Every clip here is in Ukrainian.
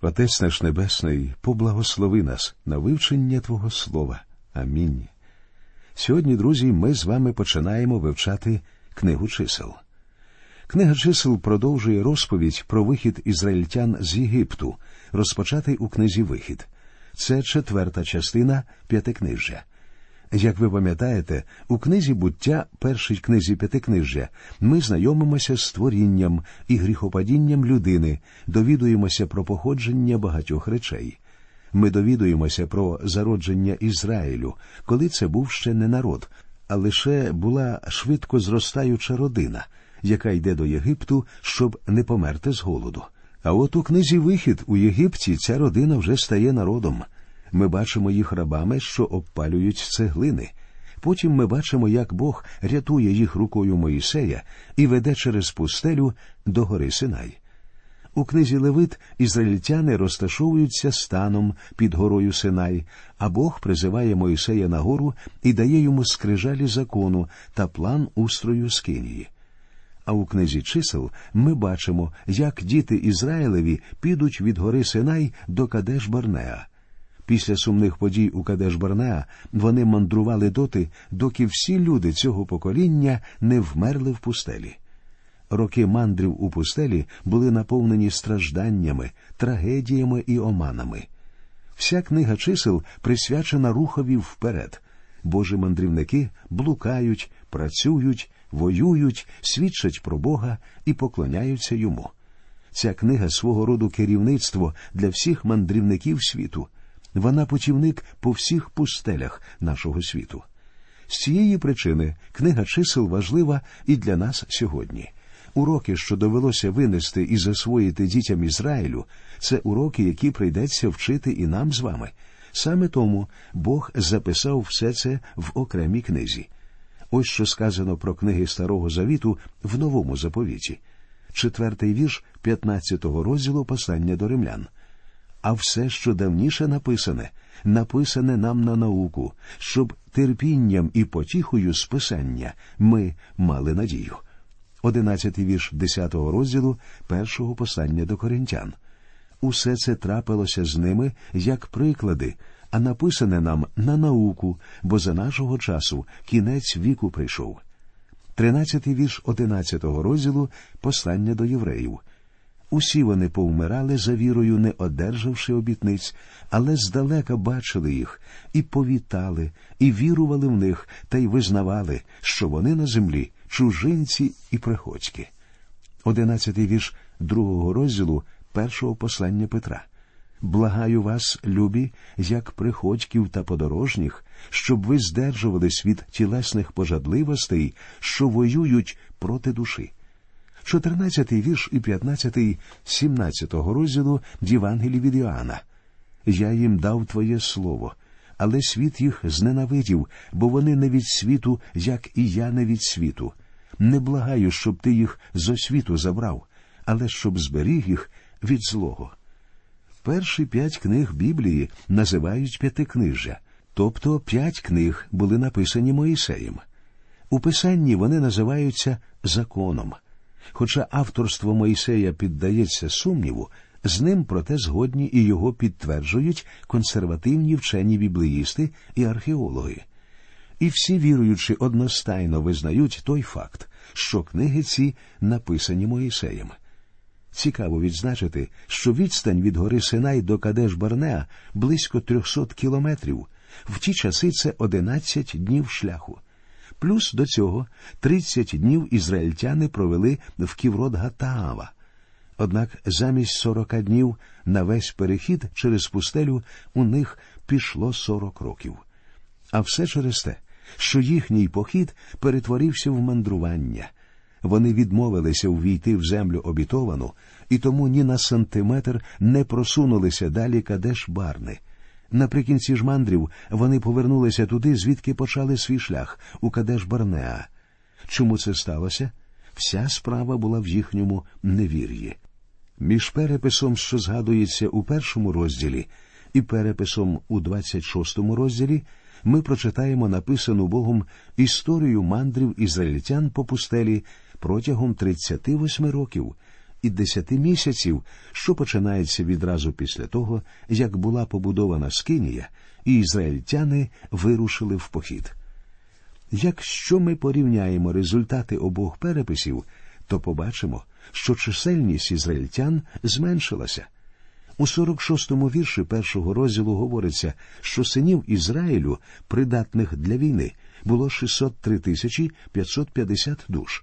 Отець наш Небесний, поблагослови нас на вивчення Твого Слова. Амінь. Сьогодні, друзі, ми з вами починаємо вивчати книгу чисел. Книга чисел продовжує розповідь про вихід ізраїльтян з Єгипту, розпочатий у книзі Вихід. Це четверта частина п'ятикнижжя. Як ви пам'ятаєте, у книзі буття, першій книзі п'ятикнижжя, ми знайомимося з творінням і гріхопадінням людини, довідуємося про походження багатьох речей. Ми довідуємося про зародження Ізраїлю, коли це був ще не народ, а лише була швидко зростаюча родина, яка йде до Єгипту, щоб не померти з голоду. А от у книзі Вихід у Єгипті ця родина вже стає народом. Ми бачимо їх рабами, що обпалюють цеглини. Потім ми бачимо, як Бог рятує їх рукою Моїсея і веде через пустелю до гори Синай. У книзі Левит ізраїльтяни розташовуються станом під горою Синай, а Бог призиває Моїсея на гору і дає йому скрижалі закону та план устрою Скинії. А у книзі чисел ми бачимо, як діти Ізраїлеві підуть від гори Синай до Кадеш Барнеа. Після сумних подій у Кадеш Барнеа вони мандрували доти, доки всі люди цього покоління не вмерли в пустелі. Роки мандрів у пустелі були наповнені стражданнями, трагедіями і оманами. Вся книга чисел присвячена рухові вперед. Божі мандрівники блукають, працюють, воюють, свідчать про Бога і поклоняються йому. Ця книга свого роду керівництво для всіх мандрівників світу. Вона путівник по всіх пустелях нашого світу. З цієї причини книга чисел важлива і для нас сьогодні. Уроки, що довелося винести і засвоїти дітям Ізраїлю, це уроки, які прийдеться вчити і нам з вами. Саме тому Бог записав все це в окремій книзі. Ось що сказано про книги Старого Завіту в новому заповіті, четвертий вірш 15-го розділу послання до римлян. А все, що давніше написане, написане нам на науку, щоб терпінням і потіхою списання ми мали надію. Одинадцятий вірш 10-го розділу першого послання до коринтян. Усе це трапилося з ними як приклади, а написане нам на науку, бо за нашого часу кінець віку прийшов. Тринадцятий вірш одинадцятого розділу послання до євреїв. Усі вони повмирали за вірою, не одержавши обітниць, але здалека бачили їх і повітали, і вірували в них, та й визнавали, що вони на землі чужинці і приходьки. Одинадцятий вірш другого розділу першого послання Петра. Благаю вас, любі, як приходьків та подорожніх, щоб ви здержувались від тілесних пожадливостей, що воюють проти душі. 14 вірш і 15 17 розділу Євангелії від Іоанна. Я їм дав Твоє слово, але світ їх зненавидів, бо вони не від світу, як і я не від світу. Не благаю, щоб ти їх з освіту забрав, але щоб зберіг їх від злого. Перші п'ять книг Біблії називають п'ятикнижжя, тобто п'ять книг були написані Моїсеєм. У писанні вони називаються законом. Хоча авторство Моїсея піддається сумніву, з ним проте згодні і його підтверджують консервативні вчені біблеїсти і археологи. І всі віруючи одностайно визнають той факт, що книги ці написані Моїсеєм. Цікаво відзначити, що відстань від гори Синай до Кадеш Барнеа близько 300 кілометрів. В ті часи це 11 днів шляху. Плюс до цього 30 днів ізраїльтяни провели в Ківрот Гатаава. Однак замість 40 днів на весь перехід через пустелю у них пішло 40 років. А все через те, що їхній похід перетворився в мандрування. Вони відмовилися увійти в землю обітовану і тому ні на сантиметр не просунулися далі Кадеш Барни. Наприкінці ж мандрів вони повернулися туди, звідки почали свій шлях у Кадеш Барнеа. Чому це сталося? Вся справа була в їхньому невір'ї. Між переписом, що згадується у першому розділі, і переписом у 26-му розділі, ми прочитаємо написану Богом історію мандрів ізраїльтян по пустелі протягом 38 років, і десяти місяців, що починається відразу після того, як була побудована Скинія, і ізраїльтяни вирушили в похід. Якщо ми порівняємо результати обох переписів, то побачимо, що чисельність ізраїльтян зменшилася. У 46-му вірші першого розділу говориться, що синів Ізраїлю, придатних для війни, було 603 тисячі 550 душ.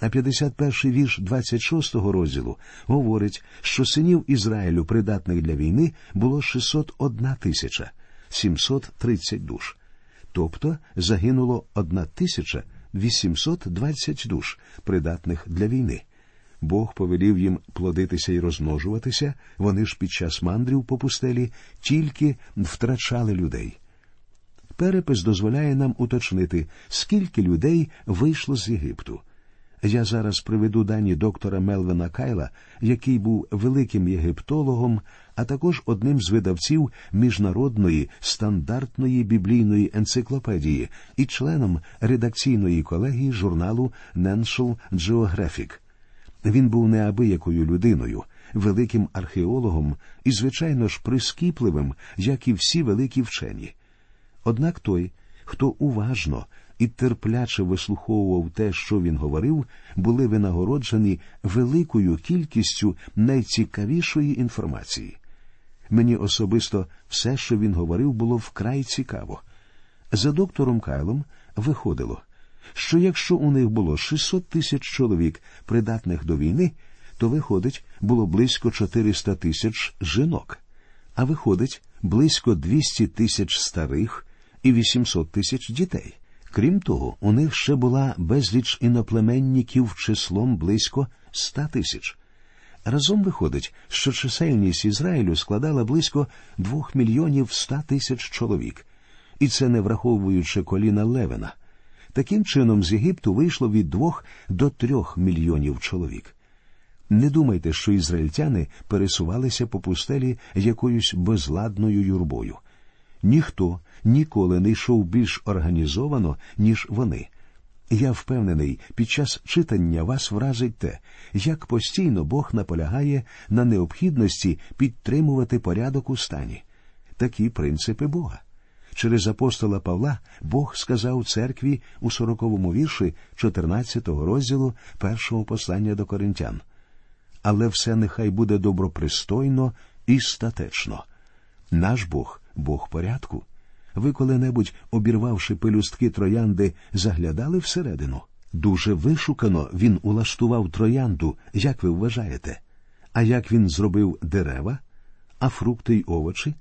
А 51-й вірш 26-го розділу говорить, що синів Ізраїлю, придатних для війни, було 601 тисяча 730 душ. Тобто загинуло 1820 душ, придатних для війни. Бог повелів їм плодитися і розмножуватися, вони ж під час мандрів по пустелі тільки втрачали людей. Перепис дозволяє нам уточнити, скільки людей вийшло з Єгипту. Я зараз приведу дані доктора Мелвена Кайла, який був великим єгиптологом, а також одним з видавців міжнародної стандартної біблійної енциклопедії і членом редакційної колегії журналу National Geographic. Він був неабиякою людиною, великим археологом і, звичайно ж, прискіпливим, як і всі великі вчені. Однак той, хто уважно і терпляче вислуховував те, що він говорив, були винагороджені великою кількістю найцікавішої інформації. Мені особисто все, що він говорив, було вкрай цікаво. За доктором Кайлом виходило, що якщо у них було 600 тисяч чоловік, придатних до війни, то виходить, було близько 400 тисяч жінок, а виходить близько 200 тисяч старих і 800 тисяч дітей. Крім того, у них ще була безліч іноплеменників числом близько 100 тисяч. Разом виходить, що чисельність Ізраїлю складала близько 2 мільйонів 100 тисяч чоловік, і це не враховуючи коліна Левена. Таким чином, з Єгипту вийшло від 2 до 3 мільйонів чоловік. Не думайте, що ізраїльтяни пересувалися по пустелі якоюсь безладною юрбою. Ніхто ніколи не йшов більш організовано, ніж вони. Я впевнений, під час читання вас вразить те, як постійно Бог наполягає на необхідності підтримувати порядок у стані. Такі принципи Бога. Через апостола Павла Бог сказав церкві у сороковому вірші 14-го розділу першого послання до коринтян. Але все нехай буде добропристойно і статечно. Наш Бог Бог порядку. Ви коли-небудь, обірвавши пелюстки троянди, заглядали всередину? Дуже вишукано він улаштував троянду, як ви вважаєте? А як він зробив дерева, а фрукти й овочі?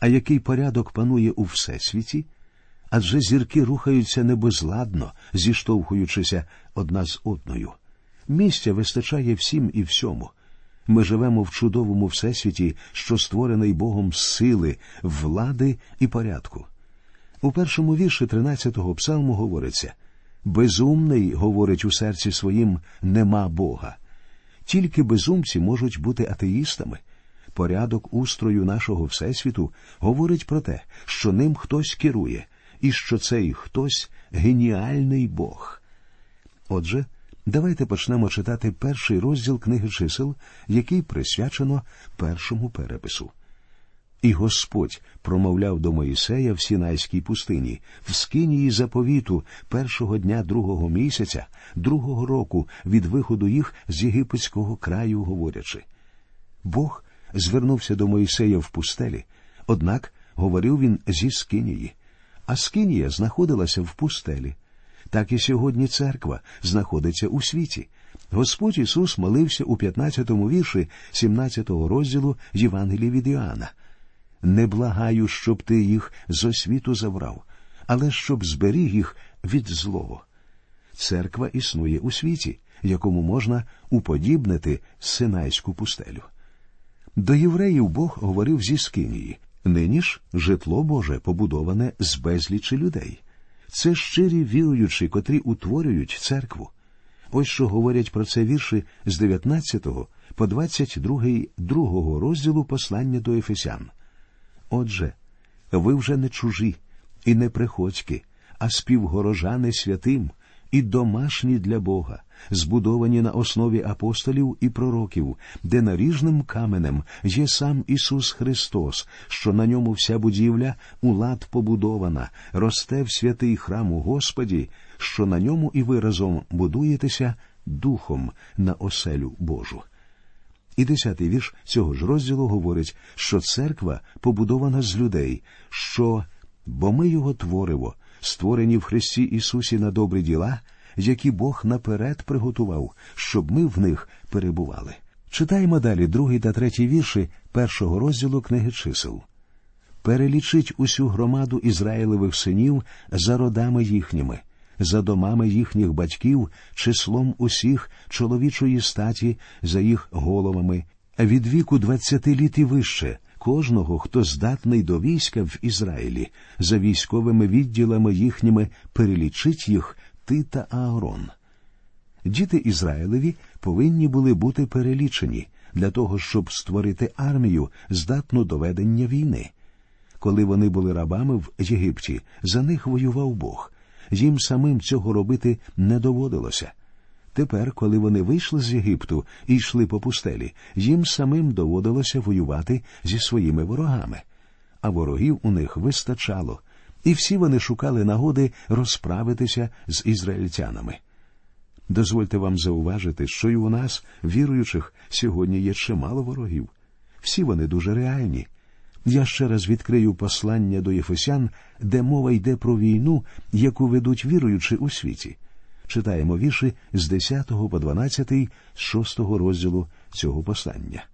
А який порядок панує у всесвіті? Адже зірки рухаються небезладно, зіштовхуючися одна з одною. Місця вистачає всім і всьому. Ми живемо в чудовому всесвіті, що створений Богом сили, влади і порядку. У першому вірші 13-го псалму говориться безумний, говорить у серці своїм, нема Бога. Тільки безумці можуть бути атеїстами. Порядок устрою нашого Всесвіту говорить про те, що ним хтось керує, і що цей хтось геніальний Бог. Отже, давайте почнемо читати перший розділ книги чисел, який присвячено першому перепису. І Господь промовляв до Моїсея в Сінайській пустині, в скинії заповіту першого дня другого місяця, другого року від виходу їх з єгипетського краю, говорячи. Бог звернувся до Моїсея в пустелі, однак говорив він зі Скинії, а Скинія знаходилася в пустелі. Так і сьогодні церква знаходиться у світі. Господь Ісус молився у 15-му вірші 17-го розділу Євангелії від Іоанна. Не благаю, щоб ти їх з освіту забрав, але щоб зберіг їх від злого. Церква існує у світі, якому можна уподібнити Синайську пустелю. До євреїв Бог говорив зі Скинії. Нині ж житло Боже побудоване з безлічі людей. Це щирі віруючі, котрі утворюють церкву. Ось що говорять про це вірші з 19 по 22 другого розділу послання до Ефесян. Отже, ви вже не чужі і не приходьки, а співгорожани святим і домашні для Бога, збудовані на основі апостолів і пророків, де наріжним каменем є сам Ісус Христос, що на ньому вся будівля у лад побудована, росте в святий храм у Господі, що на ньому і ви разом будуєтеся духом на оселю Божу. І десятий вірш цього ж розділу говорить, що церква побудована з людей, що бо ми його творимо, створені в Христі Ісусі на добрі діла, які Бог наперед приготував, щоб ми в них перебували. Читаємо далі другий та третій вірші першого розділу книги чисел. Перелічить усю громаду Ізраїлевих синів за родами їхніми, за домами їхніх батьків, числом усіх чоловічої статі, за їх головами, від віку двадцяти літ і вище, кожного, хто здатний до війська в Ізраїлі, за військовими відділами їхніми перелічить їх ти та Аарон. Діти Ізраїлеві повинні були бути перелічені для того, щоб створити армію, здатну до ведення війни. Коли вони були рабами в Єгипті, за них воював Бог. Їм самим цього робити не доводилося. Тепер, коли вони вийшли з Єгипту і йшли по пустелі, їм самим доводилося воювати зі своїми ворогами, а ворогів у них вистачало, і всі вони шукали нагоди розправитися з ізраїльтянами. Дозвольте вам зауважити, що й у нас, віруючих, сьогодні є чимало ворогів. Всі вони дуже реальні. Я ще раз відкрию послання до Єфесян, де мова йде про війну, яку ведуть віруючи у світі. Читаємо вірші з 10 по 12, з 6 розділу цього послання.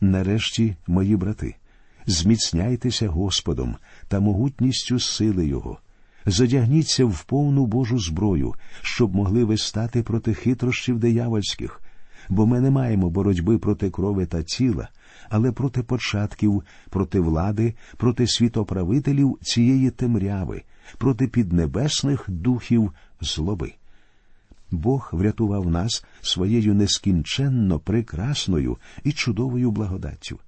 Нарешті, мої брати, зміцняйтеся Господом та могутністю сили Його. Задягніться в повну Божу зброю, щоб могли ви стати проти хитрощів диявольських, бо ми не маємо боротьби проти крови та тіла, але проти початків, проти влади, проти світоправителів цієї темряви, проти піднебесних духів злоби. Бог врятував нас своєю нескінченно прекрасною і чудовою благодаттю.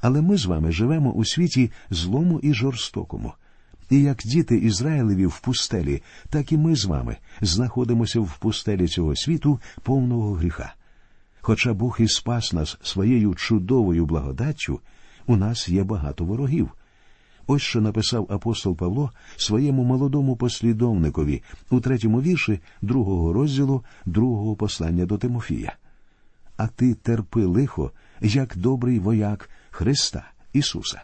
Але ми з вами живемо у світі злому і жорстокому. І як діти Ізраїлеві в пустелі, так і ми з вами знаходимося в пустелі цього світу повного гріха. Хоча Бог і спас нас своєю чудовою благодаттю, у нас є багато ворогів. Ось що написав апостол Павло своєму молодому послідовникові у третьому вірші другого розділу другого послання до Тимофія. А ти терпи лихо, як добрий вояк Христа Ісуса.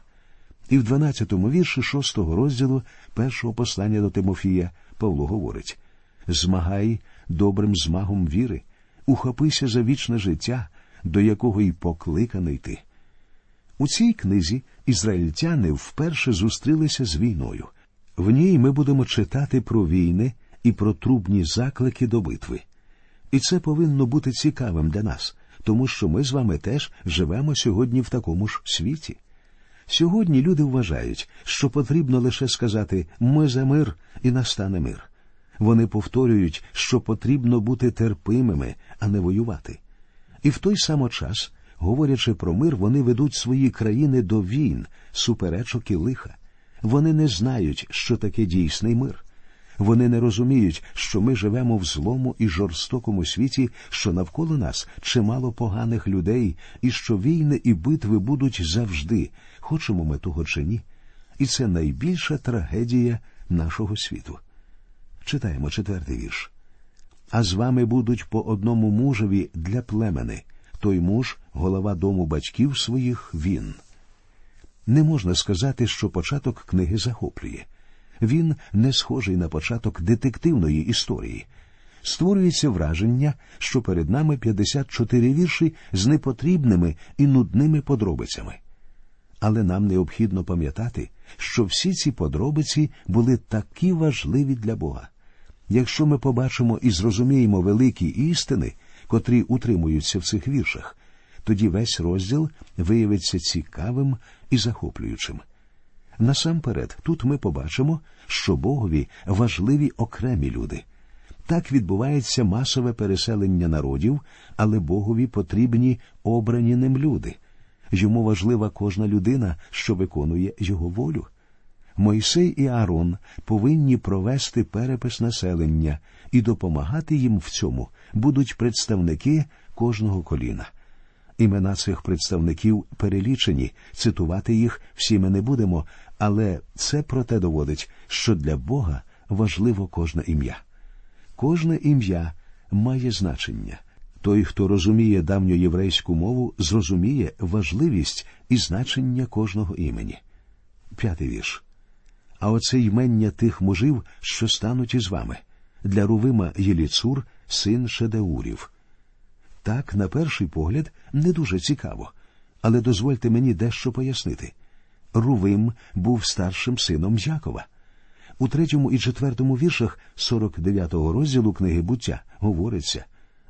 І в дванадцятому вірші шостого розділу першого послання до Тимофія Павло говорить Змагай добрим змагом віри, ухопися за вічне життя, до якого й покликаний ти. У цій книзі ізраїльтяни вперше зустрілися з війною. В ній ми будемо читати про війни і про трубні заклики до битви. І це повинно бути цікавим для нас, тому що ми з вами теж живемо сьогодні в такому ж світі. Сьогодні люди вважають, що потрібно лише сказати ми за мир і настане мир. Вони повторюють, що потрібно бути терпимими, а не воювати. І в той самочас Говорячи про мир, вони ведуть свої країни до війн, суперечок і лиха. Вони не знають, що таке дійсний мир. Вони не розуміють, що ми живемо в злому і жорстокому світі, що навколо нас чимало поганих людей, і що війни і битви будуть завжди, хочемо ми того чи ні. І це найбільша трагедія нашого світу. Читаємо четвертий вірш. А з вами будуть по одному мужеві для племени той муж, голова дому батьків своїх, він. Не можна сказати, що початок книги захоплює. Він не схожий на початок детективної історії. Створюється враження, що перед нами 54 вірші з непотрібними і нудними подробицями. Але нам необхідно пам'ятати, що всі ці подробиці були такі важливі для Бога. Якщо ми побачимо і зрозуміємо великі істини, котрі утримуються в цих віршах, тоді весь розділ виявиться цікавим і захоплюючим. Насамперед, тут ми побачимо, що Богові важливі окремі люди. Так відбувається масове переселення народів, але Богові потрібні обрані ним люди. Йому важлива кожна людина, що виконує його волю. Мойсей і Аарон повинні провести перепис населення і допомагати їм в цьому будуть представники кожного коліна. Імена цих представників перелічені, цитувати їх всі ми не будемо, але це проте доводить, що для Бога важливо кожне ім'я. Кожне ім'я має значення. Той, хто розуміє давню єврейську мову, зрозуміє важливість і значення кожного імені. П'ятий вірш. А оце ймення тих мужів, що стануть із вами. Для Рувима Єліцур, син Шедеурів. Так, на перший погляд, не дуже цікаво, але дозвольте мені дещо пояснити. Рувим був старшим сином Якова. У третьому і четвертому віршах 49-го розділу книги буття говориться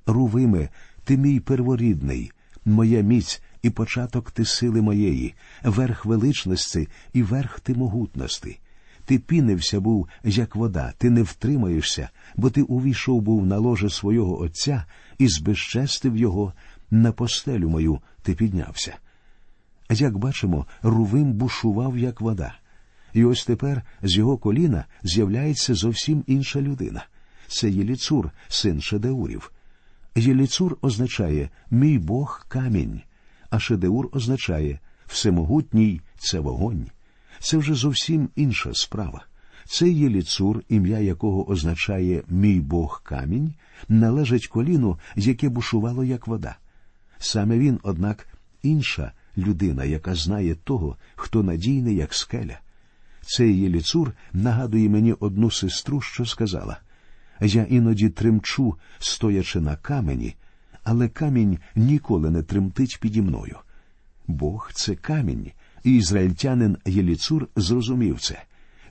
Рувиме, ти мій перворідний, моя міць і початок ти сили моєї, верх величності і верх ти могутності. Ти пінився був, як вода, ти не втримаєшся, бо ти увійшов був на ложе свого Отця і збезчестив його, на постелю мою ти піднявся. Як бачимо, Рувим бушував, як вода. І ось тепер з його коліна з'являється зовсім інша людина. Це Єліцур, син Шедеурів. Єліцур означає мій Бог камінь, а Шедеур означає всемогутній це вогонь. Це вже зовсім інша справа. Цей Єліцур, ім'я якого означає мій Бог камінь, належить коліну, яке бушувало як вода. Саме він, однак, інша людина, яка знає того, хто надійний, як скеля. Цей Єліцур нагадує мені одну сестру, що сказала Я іноді тремчу, стоячи на камені, але камінь ніколи не тремтить піді мною. Бог це камінь, і ізраїльтянин Єліцур зрозумів це.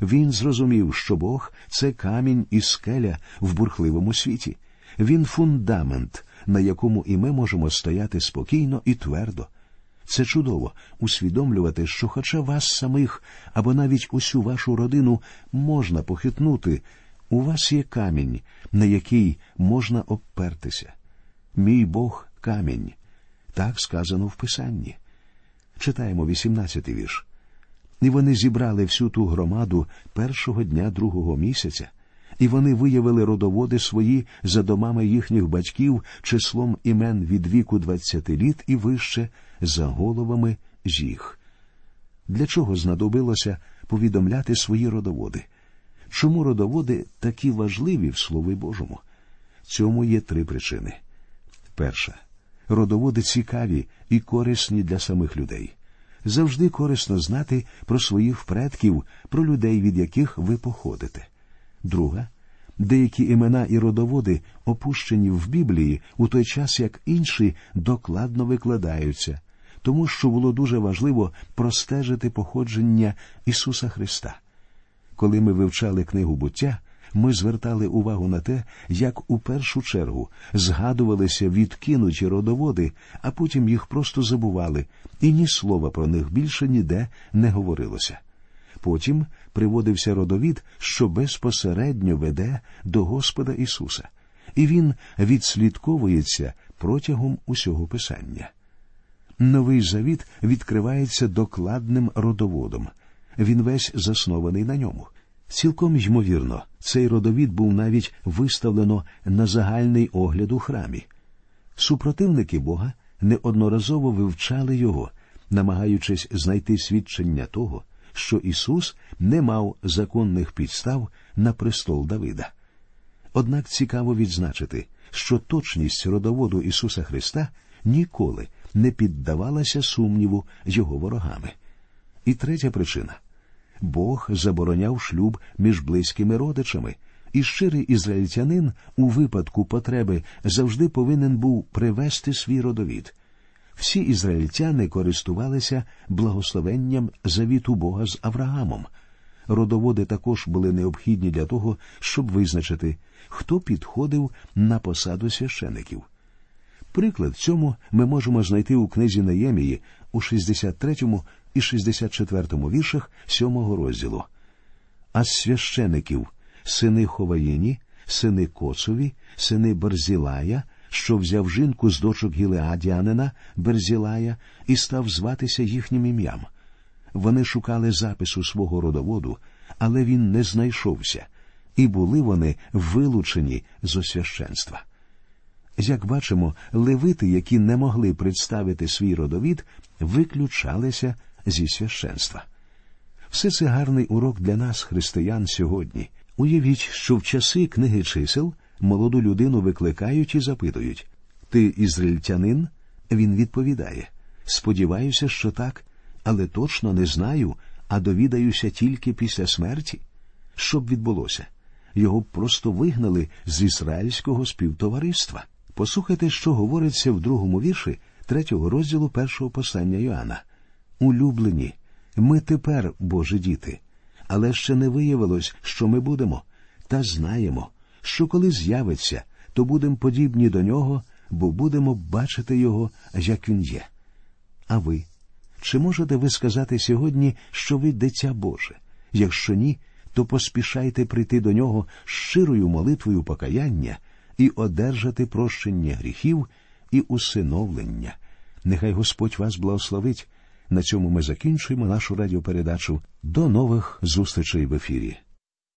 Він зрозумів, що Бог це камінь і скеля в бурхливому світі. Він фундамент, на якому і ми можемо стояти спокійно і твердо. Це чудово усвідомлювати, що, хоча вас самих або навіть усю вашу родину можна похитнути, у вас є камінь, на який можна обпертися. Мій Бог камінь. Так сказано в Писанні. Читаємо 18-й вірш. І вони зібрали всю ту громаду першого дня другого місяця, і вони виявили родоводи свої за домами їхніх батьків числом імен від віку двадцяти літ і вище за головами їх. Для чого знадобилося повідомляти свої родоводи? Чому родоводи такі важливі в Слові Божому? Цьому є три причини. Перша родоводи цікаві і корисні для самих людей. Завжди корисно знати про своїх предків, про людей, від яких ви походите. Друга деякі імена і родоводи опущені в Біблії у той час, як інші докладно викладаються, тому що було дуже важливо простежити походження Ісуса Христа. Коли ми вивчали книгу буття, ми звертали увагу на те, як у першу чергу згадувалися відкинуті родоводи, а потім їх просто забували, і ні слова про них більше ніде не говорилося. Потім приводився родовід, що безпосередньо веде до Господа Ісуса, і він відслідковується протягом усього Писання. Новий завіт відкривається докладним родоводом. Він весь заснований на ньому. Цілком ймовірно, цей родовід був навіть виставлено на загальний огляд у храмі. Супротивники Бога неодноразово вивчали його, намагаючись знайти свідчення того, що Ісус не мав законних підстав на престол Давида. Однак цікаво відзначити, що точність родоводу Ісуса Христа ніколи не піддавалася сумніву його ворогами. І третя причина Бог забороняв шлюб між близькими родичами, і щирий ізраїльтянин у випадку потреби завжди повинен був привести свій родовід. Всі ізраїльтяни користувалися благословенням завіту Бога з Авраамом. Родоводи також були необхідні для того, щоб визначити, хто підходив на посаду священиків. Приклад цьому ми можемо знайти у книзі Неємії у 63 і 64 віршах 7 розділу. А з священиків сини Ховаїні, сини Коцові, сини Барзілая, що взяв жінку з дочок Гілеадіанина, Берзілая, і став зватися їхнім ім'ям. вони шукали запису свого родоводу, але він не знайшовся, і були вони вилучені з освященства. Як бачимо, левити, які не могли представити свій родовід, виключалися зі священства. Все це гарний урок для нас, християн, сьогодні. Уявіть, що в часи книги чисел молоду людину викликають і запитують Ти ізраїльтянин? Він відповідає Сподіваюся, що так, але точно не знаю, а довідаюся тільки після смерті. Що б відбулося? Його б просто вигнали з ізраїльського співтовариства. Послухайте, що говориться в другому вірші третього розділу першого послання Йоанна. Улюблені, ми тепер, Божі діти, але ще не виявилось, що ми будемо, та знаємо, що коли з'явиться, то будемо подібні до нього, бо будемо бачити його, як він є. А ви? Чи можете ви сказати сьогодні, що ви дитя Боже? Якщо ні, то поспішайте прийти до нього щирою молитвою покаяння і одержати прощення гріхів і усиновлення. Нехай Господь вас благословить. На цьому ми закінчуємо нашу радіопередачу. До нових зустрічей в ефірі.